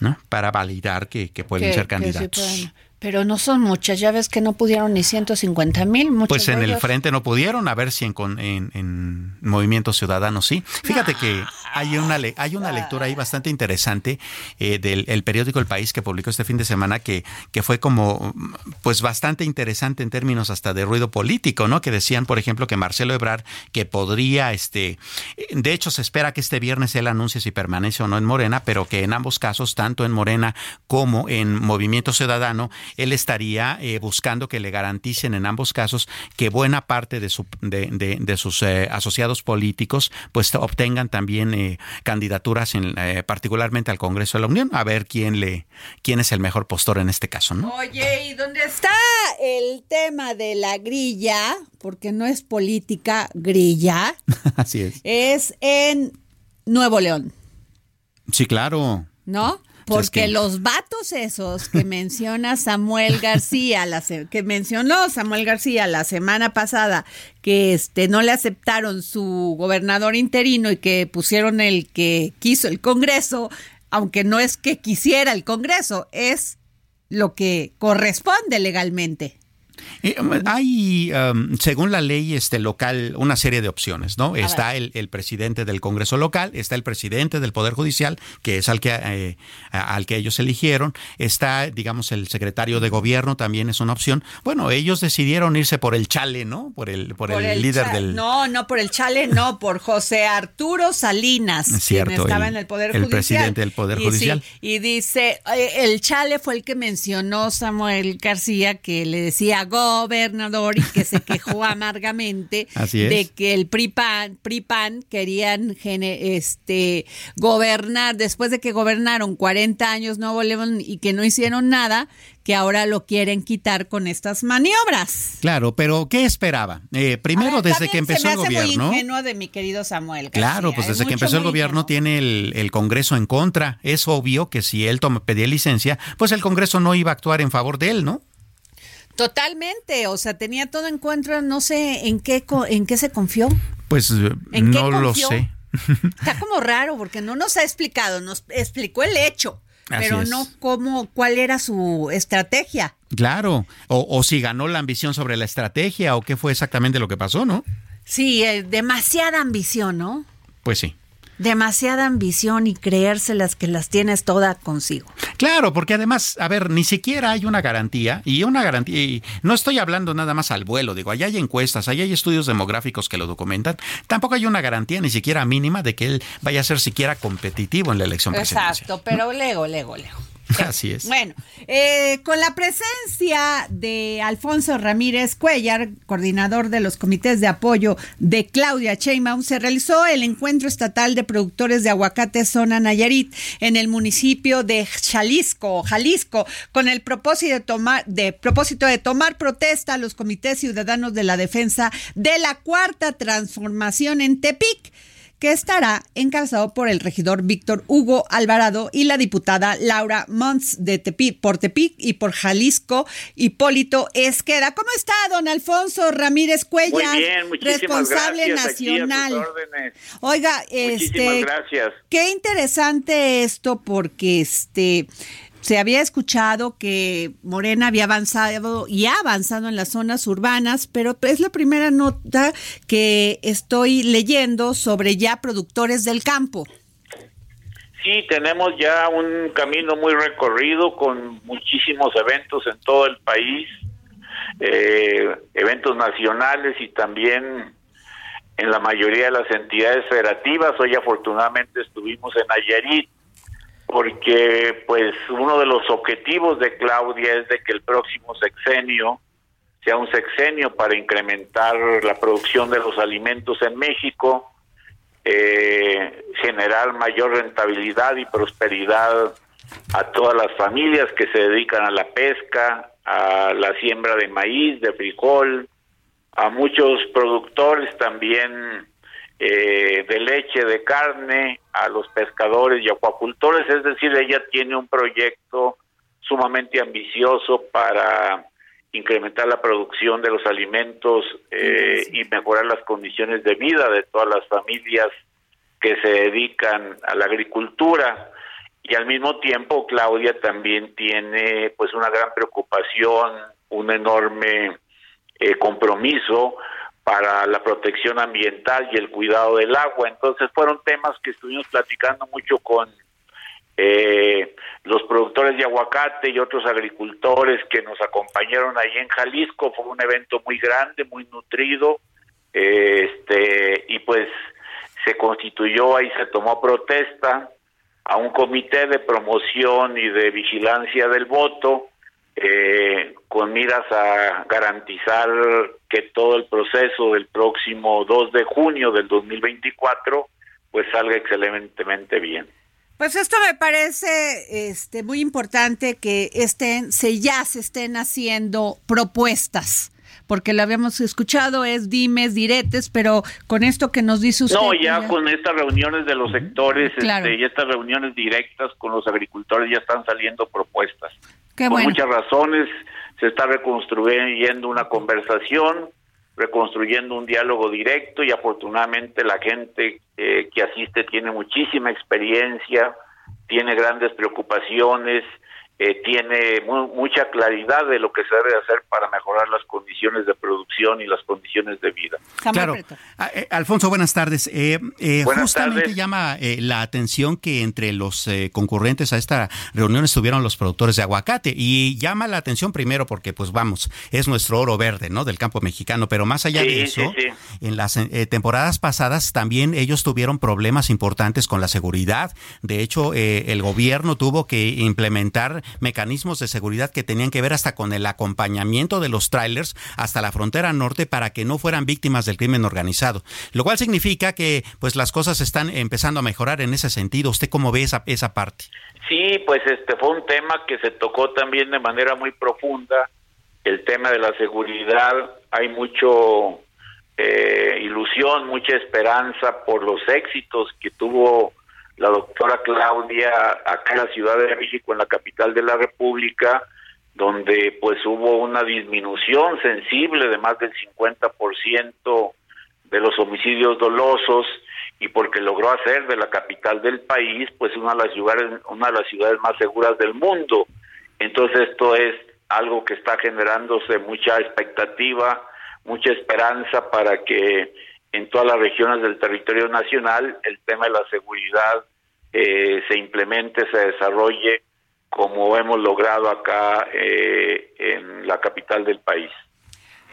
¿no? Para validar que, pueden ser candidatos. Pero no son muchas, ya ves que no pudieron ni 150 mil. Pues en el frente no pudieron, a ver si en, en, en Movimiento Ciudadano sí. Fíjate que hay una, hay una lectura ahí bastante interesante eh, del periódico El País que publicó este fin de semana que, que fue como pues bastante interesante en términos hasta de ruido político, ¿no? Que decían, por ejemplo, que Marcelo Ebrard que podría, este, de hecho se espera que este viernes él anuncie si permanece o no en Morena, pero que en ambos casos, tanto en Morena como en Movimiento Ciudadano, él estaría eh, buscando que le garanticen en ambos casos que buena parte de, su, de, sus eh, asociados políticos pues obtengan también eh, candidaturas en, particularmente al Congreso de la Unión a ver quién le quién es el mejor postor en este caso ¿no? Oye y dónde está el tema de la grilla porque no es política grilla. Así es. Es en Nuevo León. Sí claro. ¿no? Porque los vatos esos que menciona Samuel García, la que mencionó Samuel García la semana pasada, que este no le aceptaron su gobernador interino y que pusieron el que quiso el Congreso, aunque no es que quisiera el Congreso, es lo que corresponde legalmente. Eh, hay, um, según la ley este, local, una serie de opciones, ¿no? está el, presidente del Congreso local, está el presidente del Poder Judicial, que es al que, eh, al que ellos eligieron, está, digamos, el secretario de gobierno, también es una opción. Bueno, ellos decidieron irse por el chale, ¿no? Por el, por, el, líder del... No, no por el chale, no, por José Arturo Salinas, Cierto, quien estaba en el Poder Judicial. El presidente del Poder Judicial. y dice, eh, el chale fue el que mencionó Samuel García, que le decía gobernador y que se quejó amargamente de que el PRIPAN, PRIPAN querían este, gobernar, después de que gobernaron 40 años Nuevo León y que no hicieron nada, que ahora lo quieren quitar con estas maniobras. Claro, pero ¿qué esperaba? Eh, primero, desde que empezó el gobierno. Muy ingenuo de mi querido Samuel. claro, pues desde que empezó el gobierno tiene el, Congreso en contra. Es obvio que si él pedía licencia, pues el Congreso no iba a actuar en favor de él, ¿no? Totalmente, o sea, tenía todo en no sé en qué en qué se confió. Pues no lo sé. Está como raro porque no nos ha explicado, nos explicó el hecho, pero no cómo cuál era su estrategia. Claro, o, o, si ganó la ambición sobre la estrategia o qué fue exactamente lo que pasó, ¿no? Sí, eh, demasiada ambición, ¿no? Pues sí demasiada ambición y creérselas que las tienes todas consigo. Claro, porque además, a ver, ni siquiera hay una garantía y una garantía, y no estoy hablando nada más al vuelo, digo, allá hay encuestas, allá hay estudios demográficos que lo documentan, tampoco hay una garantía ni siquiera mínima de que él vaya a ser siquiera competitivo en la elección presidencial. Exacto, pero lego, lego, lego. Así es. Bueno, eh, con la presencia de Alfonso Ramírez Cuellar, coordinador de los comités de apoyo de Claudia Sheinbaum, se realizó el encuentro estatal de productores de aguacate zona Nayarit en el municipio de Jalisco, Jalisco, con el propósito de tomar, de propósito de tomar protesta a los comités ciudadanos de la defensa de la cuarta transformación en Tepic que estará encabezado por el regidor Víctor Hugo Alvarado y la diputada Laura Mons de Tepic, por Tepic y por Jalisco, Hipólito Esqueda. ¿Cómo está, don Alfonso Ramírez Cuellar? Muy bien, responsable nacional. Oiga, este, gracias. Qué interesante esto porque este se había escuchado que Morena había avanzado y ha avanzado en las zonas urbanas, pero es la primera nota que estoy leyendo sobre ya productores del campo. Sí, tenemos ya un camino muy recorrido con muchísimos eventos en todo el país, eh, eventos nacionales y también en la mayoría de las entidades federativas. Hoy afortunadamente estuvimos en Nayarit porque pues uno de los objetivos de Claudia es de que el próximo sexenio sea un sexenio para incrementar la producción de los alimentos en México, eh, generar mayor rentabilidad y prosperidad a todas las familias que se dedican a la pesca, a la siembra de maíz, de frijol, a muchos productores también eh, de leche, de carne, a los pescadores y acuacultores, es decir, ella tiene un proyecto sumamente ambicioso para incrementar la producción de los alimentos eh, y mejorar las condiciones de vida de todas las familias que se dedican a la agricultura. Y al mismo tiempo Claudia también tiene pues una gran preocupación, un enorme eh, compromiso para la protección ambiental y el cuidado del agua. Entonces fueron temas que estuvimos platicando mucho con eh, los productores de aguacate y otros agricultores que nos acompañaron ahí en Jalisco. Fue un evento muy grande, muy nutrido, este y pues se constituyó ahí se tomó protesta a un comité de promoción y de vigilancia del voto eh, con miras a garantizar que todo el proceso del próximo 2 de junio del 2024 pues salga excelentemente bien. Pues esto me parece este muy importante que estén se ya se estén haciendo propuestas porque lo habíamos escuchado es dimes, diretes, pero con esto que nos dice usted. No, ya, con estas reuniones de los sectores este, y estas reuniones directas con los agricultores ya están saliendo propuestas. Por muchas razones se está reconstruyendo una conversación, reconstruyendo un diálogo directo y afortunadamente la gente eh, que asiste tiene muchísima experiencia, tiene grandes preocupaciones, eh, tiene mucha claridad de lo que se debe hacer para mejorar las condiciones de producción y las condiciones de vida. Claro. Ah, eh, Alfonso, buenas tardes. Eh, justamente llama la atención que entre los concurrentes a esta reunión estuvieron los productores de aguacate y llama la atención primero porque, pues vamos, es nuestro oro verde, ¿no? Del campo mexicano, pero más allá de eso, en las temporadas pasadas también ellos tuvieron problemas importantes con la seguridad. De hecho, el gobierno tuvo que implementar mecanismos de seguridad que tenían que ver hasta con el acompañamiento de los trailers hasta la frontera norte para que no fueran víctimas del crimen organizado. Lo cual significa que pues las cosas están empezando a mejorar en ese sentido. ¿Usted cómo ve esa, esa parte? Sí, pues este fue un tema que se tocó también de manera muy profunda. El tema de la seguridad, hay mucho eh, ilusión, mucha esperanza por los éxitos que tuvo la doctora Claudia acá en la Ciudad de México, en la capital de la República, donde pues hubo una disminución sensible de más del 50% de los homicidios dolosos y porque logró hacer de la capital del país pues una de las ciudades una de las ciudades más seguras del mundo. Entonces esto es algo que está generándose mucha expectativa, mucha esperanza para que en todas las regiones del territorio nacional el tema de la seguridad eh, se implemente, se desarrolle como hemos logrado acá eh, en la capital del país.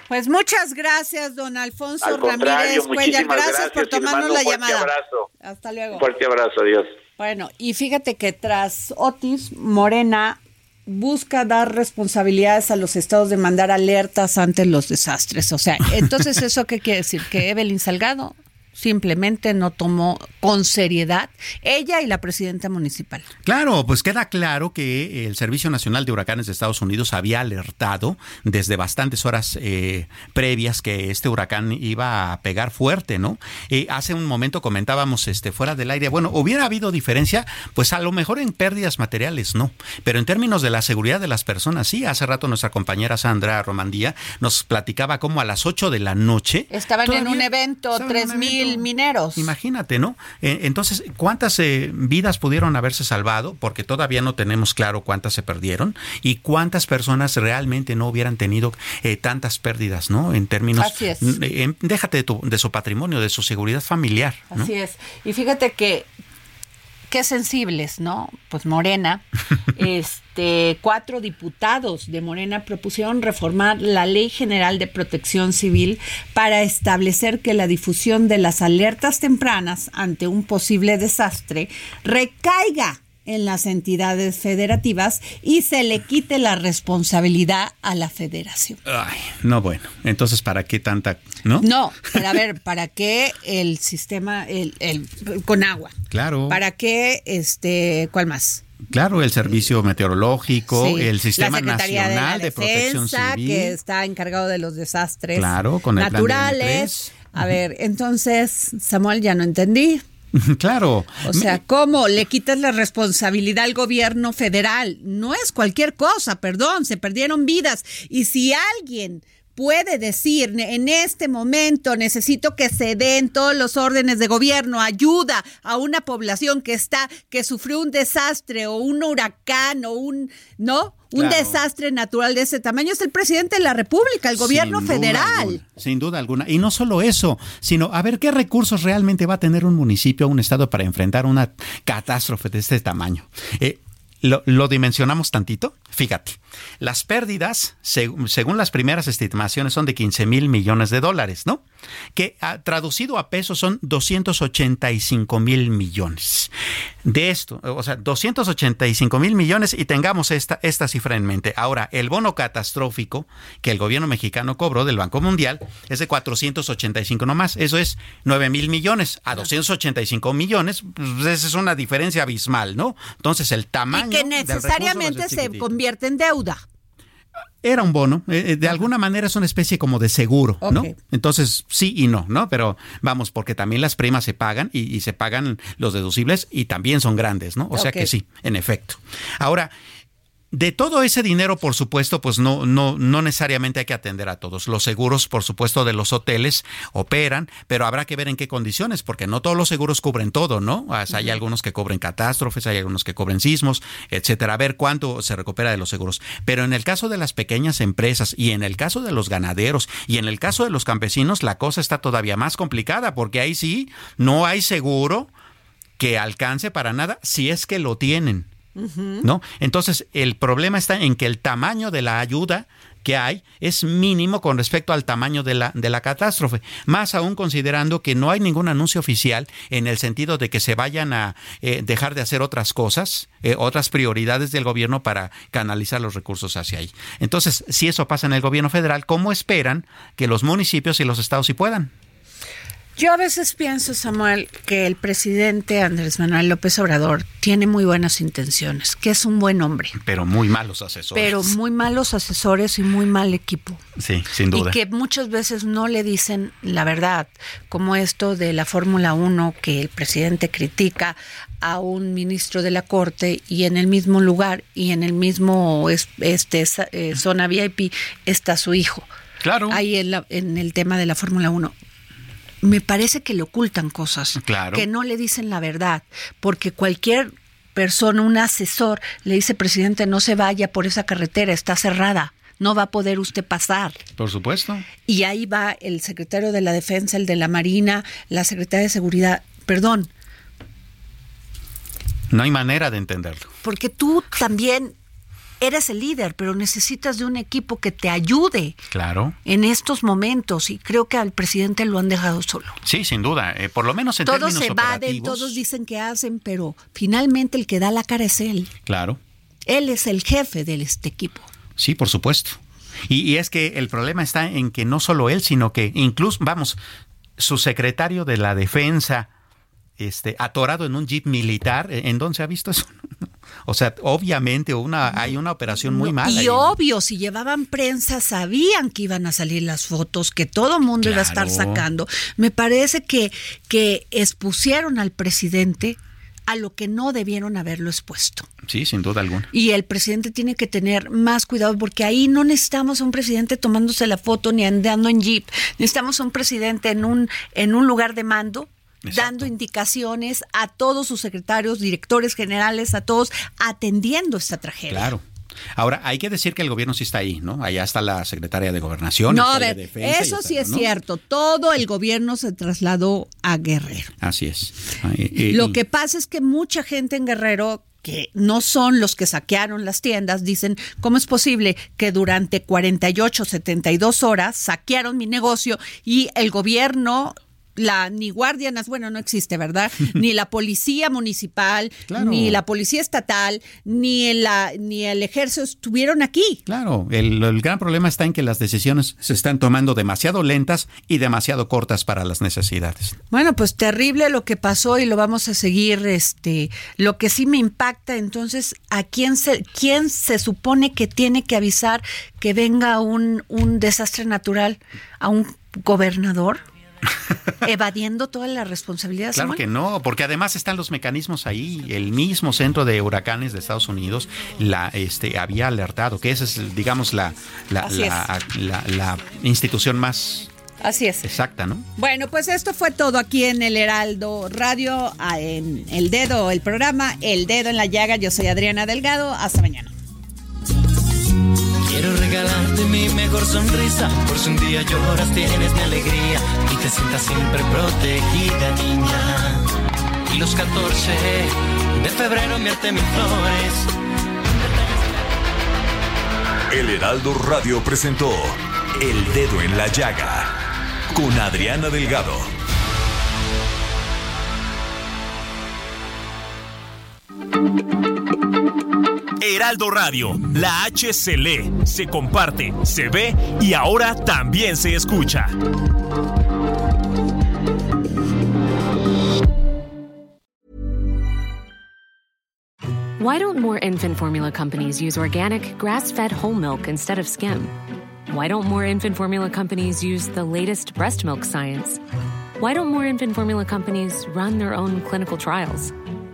Pues muchas gracias, don Alfonso Ramírez Cuellar. Gracias, por tomarnos la llamada. Abrazo. Hasta luego. Un fuerte abrazo, adiós. Bueno, y fíjate que tras Otis, Morena busca dar responsabilidades a los estados de mandar alertas ante los desastres. O sea, entonces, ¿eso qué quiere decir? Que Evelyn Salgado simplemente no tomó con seriedad ella y la presidenta municipal. Claro, pues queda claro que el Servicio Nacional de Huracanes de Estados Unidos había alertado desde bastantes horas eh, previas que este huracán iba a pegar fuerte, ¿no? Eh, hace un momento comentábamos este fuera del aire, bueno, hubiera habido diferencia, pues a lo mejor en pérdidas materiales no, pero en términos de la seguridad de las personas sí. Hace rato nuestra compañera Sandra Romandía nos platicaba como a las 8 de la noche estaban en un evento, tres mil mineros. Imagínate, ¿no? Eh, entonces, ¿cuántas eh, vidas pudieron haberse salvado? Porque todavía no tenemos claro cuántas se perdieron y cuántas personas realmente no hubieran tenido eh, tantas pérdidas, ¿no? En términos... Así es. déjate de, tu, de, su patrimonio, de su seguridad familiar. Así es. Y fíjate que qué sensibles, ¿no? Pues Morena, este, cuatro diputados de Morena propusieron reformar la Ley General de Protección Civil para establecer que la difusión de las alertas tempranas ante un posible desastre recaiga en las entidades federativas y se le quite la responsabilidad a la federación. Ay, no, bueno, entonces, ¿para qué tanta, no? No, pero a ver, ¿para qué el sistema, el, el con agua? Claro. ¿Para qué, este, cuál más? Claro, el servicio meteorológico, el sistema nacional de, protección civil, que está encargado de los desastres claro, con el naturales. a ver, entonces, Samuel, ya no entendí. Claro. O sea, ¿cómo le quitas la responsabilidad al gobierno federal? No es cualquier cosa, perdón, se perdieron vidas. Y si alguien puede decir en este momento necesito que se den todos los órdenes de gobierno, ayuda a una población que está, que sufrió un desastre o un huracán o un, ¿no? Un desastre natural de ese tamaño es el presidente de la República, el gobierno federal. sin duda alguna. Y no solo eso, sino a ver qué recursos realmente va a tener un municipio o un estado para enfrentar una catástrofe de este tamaño. Eh, lo, lo, dimensionamos tantito. Fíjate, las pérdidas, según las primeras estimaciones, son de 15 mil millones de dólares, ¿no? Que ah, traducido a pesos son 285 mil millones. De esto, o sea, 285 mil millones y tengamos esta, esta cifra en mente. Ahora, el bono catastrófico que el gobierno mexicano cobró del Banco Mundial es de 485 nomás. Eso es 9 mil millones a 285 millones. Pues esa es una diferencia abismal, ¿no? Entonces, el tamaño. Y que necesariamente se convierte en deuda. Era un bono, eh, eh, de alguna manera es una especie como de seguro, ¿no? Entonces, sí y no, ¿no? Pero vamos, porque también las primas se pagan y, se pagan los deducibles y también son grandes, ¿no? O sea que sí, en efecto. Ahora, de todo ese dinero, por supuesto, pues no, no, no necesariamente hay que atender a todos. Los seguros, por supuesto, de los hoteles operan, pero habrá que ver en qué condiciones, porque no todos los seguros cubren todo, ¿no? hay algunos que cubren catástrofes, hay algunos que cubren sismos, etcétera. A ver cuánto se recupera de los seguros. Pero en el caso de las pequeñas empresas y en el caso de los ganaderos y en el caso de los campesinos, la cosa está todavía más complicada, porque ahí sí no hay seguro que alcance para nada si es que lo tienen. ¿No? Entonces, el problema está en que el tamaño de la ayuda que hay es mínimo con respecto al tamaño de la, de la catástrofe, más aún considerando que no hay ningún anuncio oficial en el sentido de que se vayan a eh, dejar de hacer otras cosas, eh, otras prioridades del gobierno para canalizar los recursos hacia ahí. Entonces, si eso pasa en el gobierno federal, ¿cómo esperan que los municipios y los estados sí puedan? Yo a veces pienso, Samuel, que el presidente Andrés Manuel López Obrador tiene muy buenas intenciones, que es un buen hombre. Pero muy malos asesores. Pero muy malos asesores y muy mal equipo. Sí, sin duda. Y que muchas veces no le dicen la verdad, como esto de la Fórmula 1 que el presidente critica a un ministro de la Corte y en el mismo lugar y en el mismo este, eh, zona VIP está su hijo. Claro. Ahí en, en el tema de la Fórmula 1 me parece que le ocultan cosas, que no le dicen la verdad, porque cualquier persona, un asesor, le dice, presidente, no se vaya por esa carretera, está cerrada. No va a poder usted pasar. Por supuesto. Y ahí va el secretario de la Defensa, el de la Marina, la secretaria de Seguridad. Perdón, no hay manera de entenderlo. Porque tú también eres el líder, pero necesitas de un equipo que te ayude. Claro. En estos momentos y creo que al presidente lo han dejado solo. Sí, sin duda, eh, por lo menos en todos se evaden, todos dicen que hacen, pero finalmente el que da la cara es él. Claro. Él es el jefe de este equipo. Sí, por supuesto. Y, y es que el problema está en que no solo él, sino que incluso, vamos, su secretario de la defensa, este, atorado en un jeep militar. ¿En dónde se ha visto eso? O sea, obviamente una, hay una operación muy mala. Y obvio, si llevaban prensa, sabían que iban a salir las fotos, que todo el mundo iba a estar sacando. Me parece que, que expusieron al presidente a lo que no debieron haberlo expuesto. Sí, sin duda alguna. Y el presidente tiene que tener más cuidado porque ahí no necesitamos a un presidente tomándose la foto ni andando en jeep. Necesitamos a un presidente en un, en un lugar de mando dando indicaciones a todos sus secretarios, directores generales, a todos, atendiendo esta tragedia. Claro. Ahora, hay que decir que el gobierno sí está ahí, ¿no? Allá está la secretaria de Gobernación. No, a ver, eso sí es cierto. Todo el gobierno se trasladó a Guerrero. Así es. Lo que pasa es que mucha gente en Guerrero que no son los que saquearon las tiendas, dicen, ¿cómo es posible que durante 48, 72 horas saquearon mi negocio y el gobierno la ni Guardia bueno, no existe, ¿verdad? ni la policía municipal, ni la policía estatal, ni la ni el ejército estuvieron aquí. Claro, el, el, gran problema está en que las decisiones se están tomando demasiado lentas y demasiado cortas para las necesidades. Bueno, pues terrible lo que pasó y lo vamos a seguir este lo que sí me impacta entonces a quién se quién se supone que tiene que avisar que venga un un desastre natural a un gobernador evadiendo toda la responsabilidad. Claro que no, porque además están los mecanismos ahí. El mismo centro de huracanes de Estados Unidos la, este, había alertado que esa es, digamos, la, la, la, institución más Así es. Exacta, ¿no? Bueno, pues esto fue todo aquí en el Heraldo Radio, en El Dedo, el programa El Dedo en la Llaga. Yo soy Adriana Delgado. Hasta mañana. Regalarte mi mejor sonrisa, por si un día lloras tienes mi alegría y te sientas siempre protegida, niña. Y los 14 de febrero enviarte mis flores. El Heraldo Radio presentó El Dedo en la Llaga con Adriana Delgado. Heraldo Radio, la H se lee, se comparte, se ve y ahora también se escucha. Why don't more infant formula companies use organic, grass-fed whole milk instead of skim? Why don't more infant formula companies use the latest breast milk science? Why don't more infant formula companies run their own clinical trials?